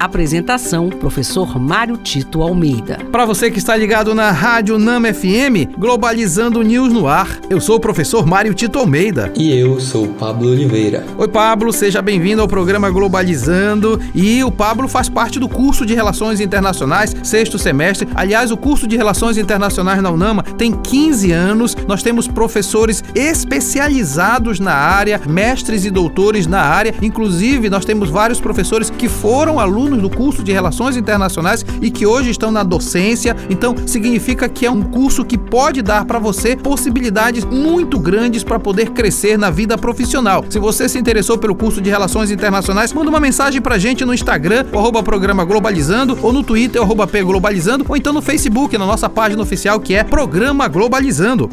Apresentação: Professor Mário Tito Almeida. Para você que está ligado na Rádio Nama FM, Globalizando News no ar, eu sou o professor Mário Tito Almeida. E eu sou o Pablo Oliveira. Oi, Pablo, seja bem-vindo ao programa Globalizando. E o Pablo faz parte do curso de Relações Internacionais, sexto semestre. Aliás, o curso de Relações Internacionais na UNAMA tem 15 anos. Nós temos professores especializados na área, mestres e doutores na área. Inclusive, nós temos vários professores que foram alunos alunos do curso de Relações Internacionais e que hoje estão na docência. Então, significa que é um curso que pode dar para você possibilidades muito grandes para poder crescer na vida profissional. Se você se interessou pelo curso de Relações Internacionais, manda uma mensagem a gente no Instagram, arroba programa Globalizando, ou no Twitter, arroba P Globalizando, ou então no Facebook, na nossa página oficial que é Programa Globalizando.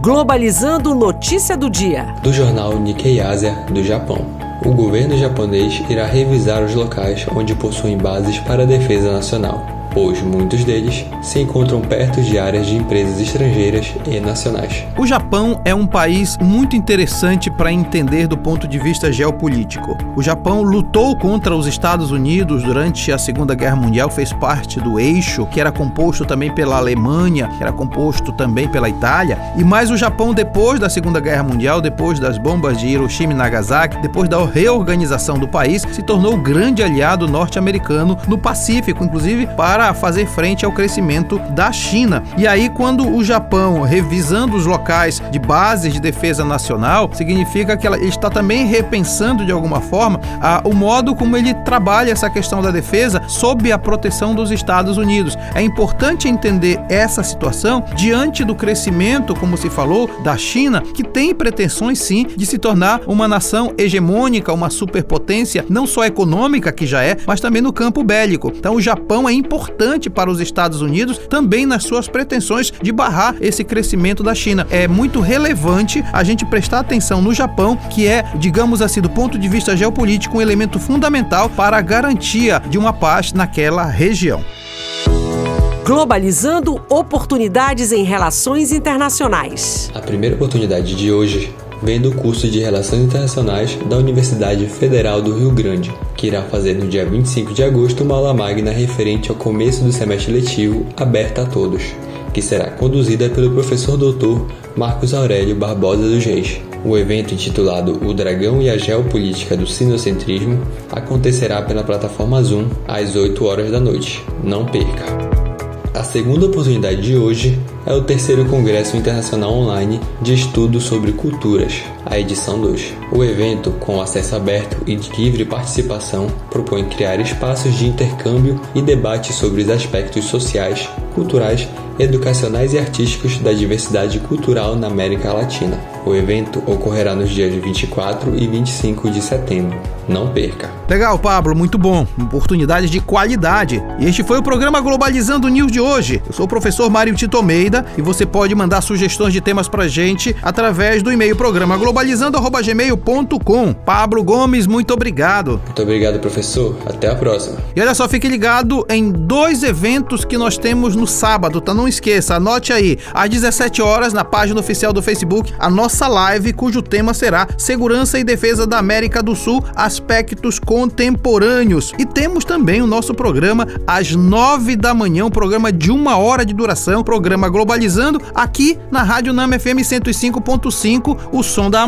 Globalizando Notícia do Dia. Do jornal Nikkei Asia, do Japão. O governo japonês irá revisar os locais onde possuem bases para a defesa nacional pois muitos deles se encontram perto de áreas de empresas estrangeiras e nacionais. O Japão é um país muito interessante para entender do ponto de vista geopolítico. O Japão lutou contra os Estados Unidos durante a Segunda Guerra Mundial, fez parte do eixo, que era composto também pela Alemanha, que era composto também pela Itália, e mais o Japão depois da Segunda Guerra Mundial, depois das bombas de Hiroshima e Nagasaki, depois da reorganização do país, se tornou o grande aliado norte-americano no Pacífico, inclusive para para fazer frente ao crescimento da China. E aí, quando o Japão, revisando os locais de bases de defesa nacional, significa que ela está também repensando de alguma forma a, o modo como ele trabalha essa questão da defesa sob a proteção dos Estados Unidos. É importante entender essa situação diante do crescimento, como se falou, da China, que tem pretensões sim de se tornar uma nação hegemônica, uma superpotência, não só econômica, que já é, mas também no campo bélico. Então, o Japão é importante importante para os Estados Unidos também nas suas pretensões de barrar esse crescimento da China. É muito relevante a gente prestar atenção no Japão, que é, digamos assim, do ponto de vista geopolítico, um elemento fundamental para a garantia de uma paz naquela região. Globalizando oportunidades em relações internacionais. A primeira oportunidade de hoje vem do curso de Relações Internacionais da Universidade Federal do Rio Grande, que irá fazer no dia 25 de agosto uma aula magna referente ao começo do semestre letivo aberta a todos, que será conduzida pelo professor doutor Marcos Aurélio Barbosa dos Reis. O evento intitulado O Dragão e a Geopolítica do Sinocentrismo acontecerá pela plataforma Zoom às 8 horas da noite. Não perca! A segunda oportunidade de hoje é o terceiro Congresso Internacional Online de Estudo sobre Culturas, a edição 2. O evento, com acesso aberto e de livre participação, propõe criar espaços de intercâmbio e debate sobre os aspectos sociais, culturais, educacionais e artísticos da diversidade cultural na América Latina. O evento ocorrerá nos dias 24 e 25 de setembro. Não perca! Legal, Pablo, muito bom. Oportunidade de qualidade. E este foi o programa Globalizando News de hoje. Eu sou o professor Mário Tito Almeida e você pode mandar sugestões de temas pra gente através do e-mail programa globalizando@gmail.com. Pablo Gomes, muito obrigado. Muito obrigado, professor. Até a próxima. E olha só, fique ligado em dois eventos que nós temos no sábado, tá? Não esqueça, anote aí, às 17 horas na página oficial do Facebook, a nossa live cujo tema será Segurança e Defesa da América do Sul, aspectos contemporâneos. E temos também o nosso programa às 9 da manhã, um programa de uma hora de duração, programa Globalizando, aqui na Rádio Nama FM 105.5, o som da